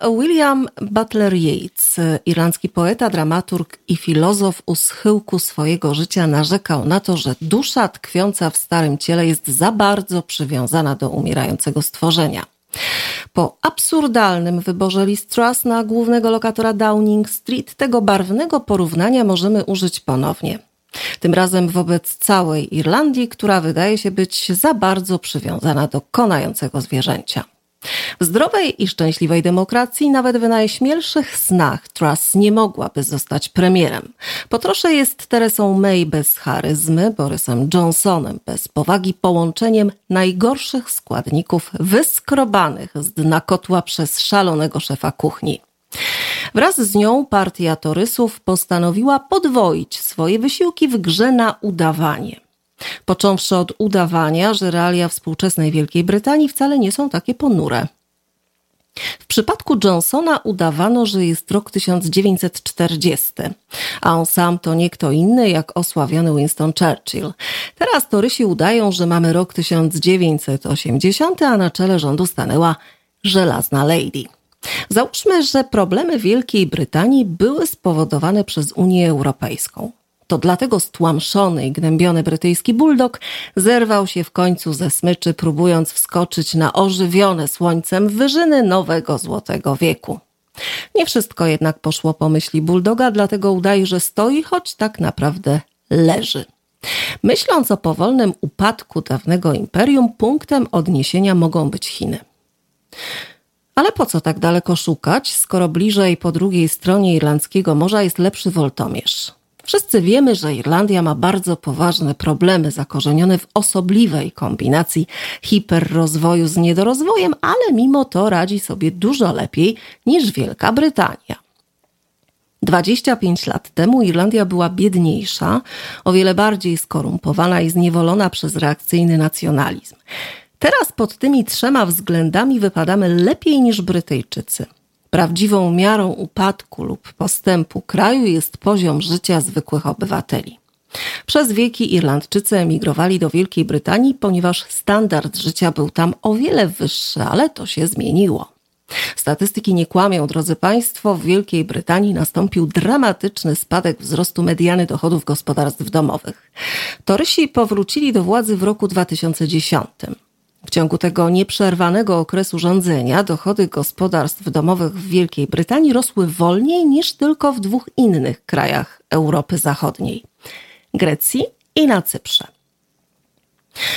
William Butler Yeats, irlandzki poeta, dramaturg i filozof u schyłku swojego życia narzekał na to, że dusza tkwiąca w starym ciele jest za bardzo przywiązana do umierającego stworzenia. Po absurdalnym wyborze Liz Truss na głównego lokatora Downing Street tego barwnego porównania możemy użyć ponownie. Tym razem wobec całej Irlandii, która wydaje się być za bardzo przywiązana do konającego zwierzęcia. W zdrowej i szczęśliwej demokracji nawet w najśmielszych snach Truss nie mogłaby zostać premierem. Potrosze jest Teresą May bez charyzmy, Borysem Johnsonem bez powagi, połączeniem najgorszych składników wyskrobanych z dna kotła przez szalonego szefa kuchni. Wraz z nią partia Torysów postanowiła podwoić swoje wysiłki w grze na udawanie. Począwszy od udawania, że realia współczesnej Wielkiej Brytanii wcale nie są takie ponure. W przypadku Johnsona udawano, że jest rok 1940, a on sam to nie kto inny jak osławiony Winston Churchill. Teraz torysi udają, że mamy rok 1980, a na czele rządu stanęła żelazna lady. Załóżmy, że problemy Wielkiej Brytanii były spowodowane przez Unię Europejską. To dlatego stłamszony i gnębiony brytyjski bulldog zerwał się w końcu ze smyczy, próbując wskoczyć na ożywione słońcem wyżyny nowego złotego wieku. Nie wszystko jednak poszło po myśli bulldoga, dlatego udaje, że stoi, choć tak naprawdę leży. Myśląc o powolnym upadku dawnego imperium, punktem odniesienia mogą być Chiny. Ale po co tak daleko szukać, skoro bliżej po drugiej stronie Irlandzkiego Morza jest lepszy Woltomierz? Wszyscy wiemy, że Irlandia ma bardzo poważne problemy zakorzenione w osobliwej kombinacji hiperrozwoju z niedorozwojem, ale mimo to radzi sobie dużo lepiej niż Wielka Brytania. 25 lat temu Irlandia była biedniejsza, o wiele bardziej skorumpowana i zniewolona przez reakcyjny nacjonalizm. Teraz pod tymi trzema względami wypadamy lepiej niż Brytyjczycy. Prawdziwą miarą upadku lub postępu kraju jest poziom życia zwykłych obywateli. Przez wieki Irlandczycy emigrowali do Wielkiej Brytanii, ponieważ standard życia był tam o wiele wyższy, ale to się zmieniło. Statystyki nie kłamią, drodzy Państwo. W Wielkiej Brytanii nastąpił dramatyczny spadek wzrostu mediany dochodów gospodarstw domowych. Torysi powrócili do władzy w roku 2010. W ciągu tego nieprzerwanego okresu rządzenia dochody gospodarstw domowych w Wielkiej Brytanii rosły wolniej niż tylko w dwóch innych krajach Europy Zachodniej Grecji i na Cyprze.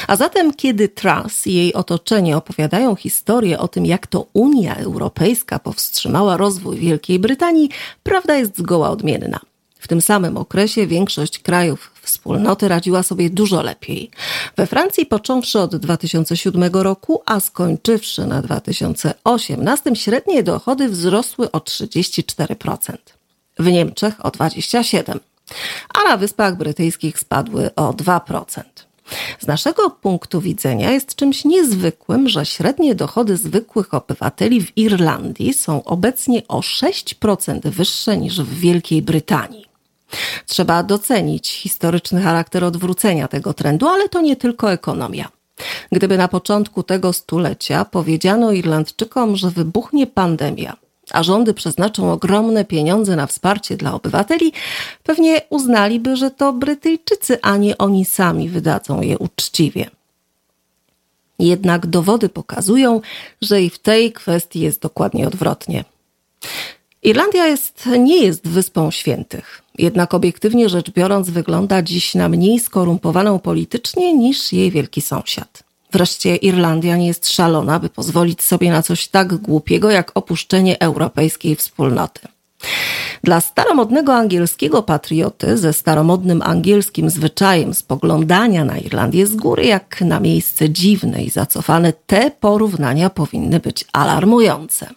A zatem, kiedy Truss i jej otoczenie opowiadają historię o tym, jak to Unia Europejska powstrzymała rozwój Wielkiej Brytanii, prawda jest zgoła odmienna. W tym samym okresie większość krajów wspólnoty radziła sobie dużo lepiej. We Francji począwszy od 2007 roku, a skończywszy na 2018, średnie dochody wzrosły o 34%. W Niemczech o 27%, a na Wyspach Brytyjskich spadły o 2%. Z naszego punktu widzenia jest czymś niezwykłym, że średnie dochody zwykłych obywateli w Irlandii są obecnie o 6% wyższe niż w Wielkiej Brytanii. Trzeba docenić historyczny charakter odwrócenia tego trendu, ale to nie tylko ekonomia. Gdyby na początku tego stulecia powiedziano Irlandczykom, że wybuchnie pandemia, a rządy przeznaczą ogromne pieniądze na wsparcie dla obywateli, pewnie uznaliby, że to Brytyjczycy, a nie oni sami wydadzą je uczciwie. Jednak dowody pokazują, że i w tej kwestii jest dokładnie odwrotnie. Irlandia jest, nie jest wyspą świętych. Jednak obiektywnie rzecz biorąc, wygląda dziś na mniej skorumpowaną politycznie niż jej wielki sąsiad. Wreszcie Irlandia nie jest szalona, by pozwolić sobie na coś tak głupiego jak opuszczenie europejskiej wspólnoty. Dla staromodnego angielskiego patrioty ze staromodnym angielskim zwyczajem spoglądania na Irlandię z góry jak na miejsce dziwne i zacofane, te porównania powinny być alarmujące.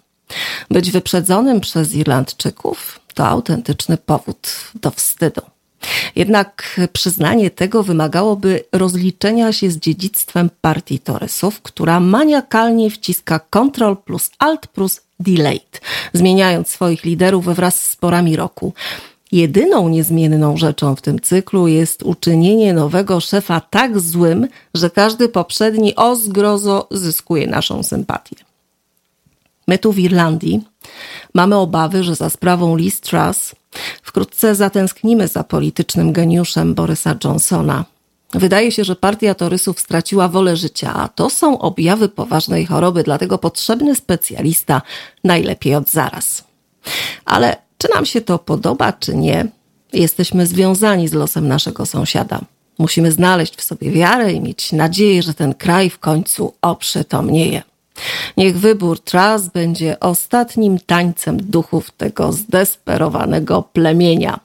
Być wyprzedzonym przez Irlandczyków to autentyczny powód do wstydu. Jednak przyznanie tego wymagałoby rozliczenia się z dziedzictwem partii Torresów, która maniakalnie wciska Ctrl plus Alt plus Delayed, zmieniając swoich liderów wraz z porami roku. Jedyną niezmienną rzeczą w tym cyklu jest uczynienie nowego szefa tak złym, że każdy poprzedni o zgrozo zyskuje naszą sympatię. My tu w Irlandii mamy obawy, że za sprawą Liz Truss wkrótce zatęsknimy za politycznym geniuszem Borysa Johnsona. Wydaje się, że partia torysów straciła wolę życia, a to są objawy poważnej choroby, dlatego potrzebny specjalista najlepiej od zaraz. Ale czy nam się to podoba, czy nie, jesteśmy związani z losem naszego sąsiada. Musimy znaleźć w sobie wiarę i mieć nadzieję, że ten kraj w końcu oprzytomnieje. Niech wybór Tras będzie ostatnim tańcem duchów tego zdesperowanego plemienia.